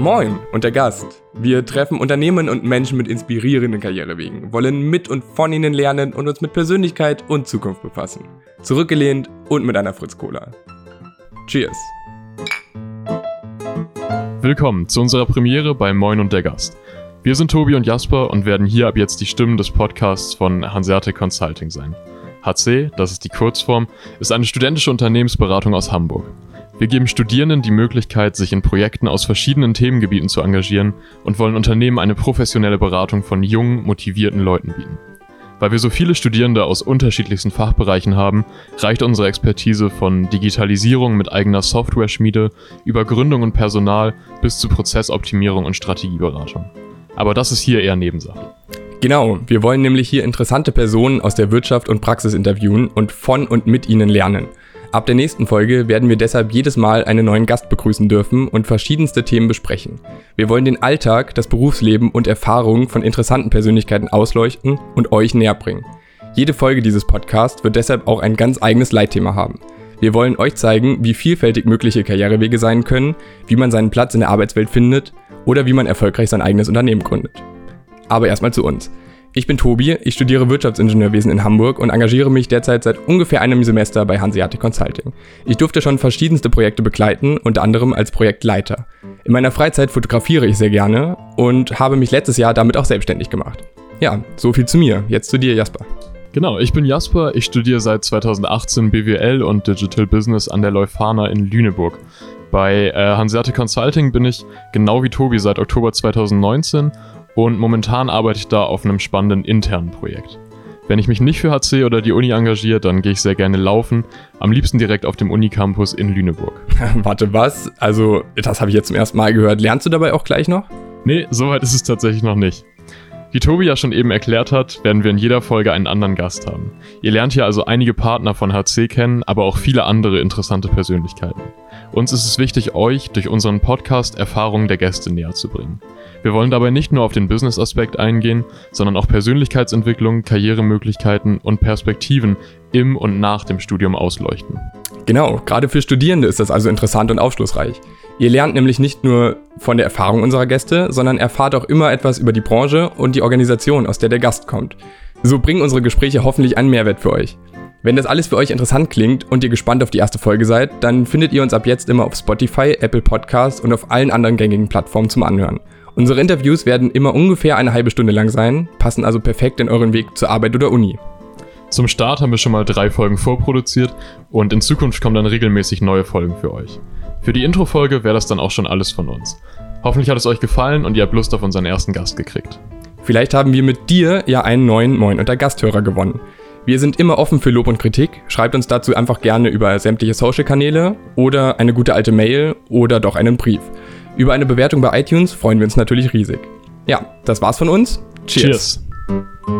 Moin und der Gast. Wir treffen Unternehmen und Menschen mit inspirierenden Karrierewegen, wollen mit und von ihnen lernen und uns mit Persönlichkeit und Zukunft befassen. Zurückgelehnt und mit einer Fritz Cola. Cheers. Willkommen zu unserer Premiere bei Moin und der Gast. Wir sind Tobi und Jasper und werden hier ab jetzt die Stimmen des Podcasts von Hanseatic Consulting sein. HC, das ist die Kurzform, ist eine studentische Unternehmensberatung aus Hamburg. Wir geben Studierenden die Möglichkeit, sich in Projekten aus verschiedenen Themengebieten zu engagieren und wollen Unternehmen eine professionelle Beratung von jungen, motivierten Leuten bieten. Weil wir so viele Studierende aus unterschiedlichsten Fachbereichen haben, reicht unsere Expertise von Digitalisierung mit eigener Software-Schmiede über Gründung und Personal bis zu Prozessoptimierung und Strategieberatung. Aber das ist hier eher Nebensache. Genau, wir wollen nämlich hier interessante Personen aus der Wirtschaft und Praxis interviewen und von und mit ihnen lernen. Ab der nächsten Folge werden wir deshalb jedes Mal einen neuen Gast begrüßen dürfen und verschiedenste Themen besprechen. Wir wollen den Alltag, das Berufsleben und Erfahrungen von interessanten Persönlichkeiten ausleuchten und euch näher bringen. Jede Folge dieses Podcasts wird deshalb auch ein ganz eigenes Leitthema haben. Wir wollen euch zeigen, wie vielfältig mögliche Karrierewege sein können, wie man seinen Platz in der Arbeitswelt findet oder wie man erfolgreich sein eigenes Unternehmen gründet. Aber erstmal zu uns. Ich bin Tobi, ich studiere Wirtschaftsingenieurwesen in Hamburg und engagiere mich derzeit seit ungefähr einem Semester bei Hanseatic Consulting. Ich durfte schon verschiedenste Projekte begleiten, unter anderem als Projektleiter. In meiner Freizeit fotografiere ich sehr gerne und habe mich letztes Jahr damit auch selbstständig gemacht. Ja, so viel zu mir. Jetzt zu dir, Jasper. Genau, ich bin Jasper, ich studiere seit 2018 BWL und Digital Business an der Leuphana in Lüneburg. Bei äh, Hanseatic Consulting bin ich genau wie Tobi seit Oktober 2019 und momentan arbeite ich da auf einem spannenden internen Projekt. Wenn ich mich nicht für HC oder die Uni engagiere, dann gehe ich sehr gerne laufen, am liebsten direkt auf dem Unicampus in Lüneburg. Warte, was? Also, das habe ich jetzt zum ersten Mal gehört. Lernst du dabei auch gleich noch? Nee, soweit ist es tatsächlich noch nicht. Wie Tobi ja schon eben erklärt hat, werden wir in jeder Folge einen anderen Gast haben. Ihr lernt hier also einige Partner von HC kennen, aber auch viele andere interessante Persönlichkeiten. Uns ist es wichtig, euch durch unseren Podcast Erfahrungen der Gäste näher zu bringen. Wir wollen dabei nicht nur auf den Business-Aspekt eingehen, sondern auch Persönlichkeitsentwicklung, Karrieremöglichkeiten und Perspektiven im und nach dem Studium ausleuchten. Genau, gerade für Studierende ist das also interessant und aufschlussreich. Ihr lernt nämlich nicht nur von der Erfahrung unserer Gäste, sondern erfahrt auch immer etwas über die Branche und die Organisation, aus der der Gast kommt. So bringen unsere Gespräche hoffentlich einen Mehrwert für euch. Wenn das alles für euch interessant klingt und ihr gespannt auf die erste Folge seid, dann findet ihr uns ab jetzt immer auf Spotify, Apple Podcasts und auf allen anderen gängigen Plattformen zum Anhören. Unsere Interviews werden immer ungefähr eine halbe Stunde lang sein, passen also perfekt in euren Weg zur Arbeit oder Uni. Zum Start haben wir schon mal drei Folgen vorproduziert und in Zukunft kommen dann regelmäßig neue Folgen für euch. Für die Intro-Folge wäre das dann auch schon alles von uns. Hoffentlich hat es euch gefallen und ihr habt Lust auf unseren ersten Gast gekriegt. Vielleicht haben wir mit dir ja einen neuen Moin unter Gasthörer gewonnen. Wir sind immer offen für Lob und Kritik. Schreibt uns dazu einfach gerne über sämtliche Social-Kanäle oder eine gute alte Mail oder doch einen Brief. Über eine Bewertung bei iTunes freuen wir uns natürlich riesig. Ja, das war's von uns. Cheers. Cheers.